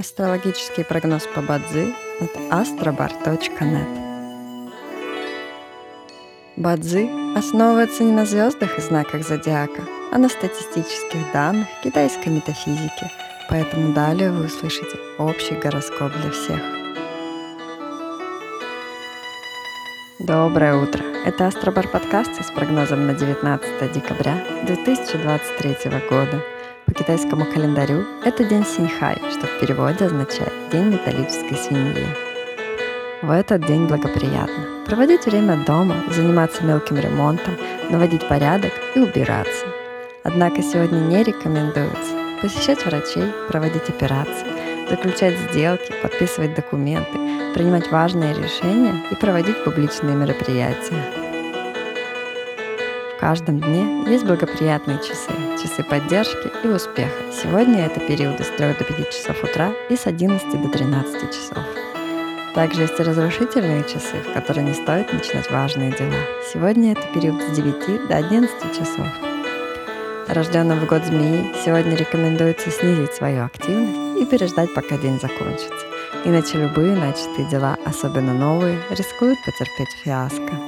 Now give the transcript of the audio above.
Астрологический прогноз по Бадзи от astrobar.net Бадзи основывается не на звездах и знаках зодиака, а на статистических данных китайской метафизики, поэтому далее вы услышите общий гороскоп для всех. Доброе утро! Это Астробар подкаст с прогнозом на 19 декабря 2023 года – по китайскому календарю это день Синьхай, что в переводе означает «день металлической свиньи». В этот день благоприятно проводить время дома, заниматься мелким ремонтом, наводить порядок и убираться. Однако сегодня не рекомендуется посещать врачей, проводить операции, заключать сделки, подписывать документы, принимать важные решения и проводить публичные мероприятия. В каждом дне есть благоприятные часы, часы поддержки и успеха. Сегодня это периоды с 3 до 5 часов утра и с 11 до 13 часов. Также есть и разрушительные часы, в которые не стоит начинать важные дела. Сегодня это период с 9 до 11 часов. Рожденным в год змеи сегодня рекомендуется снизить свою активность и переждать, пока день закончится. Иначе любые начатые дела, особенно новые, рискуют потерпеть фиаско.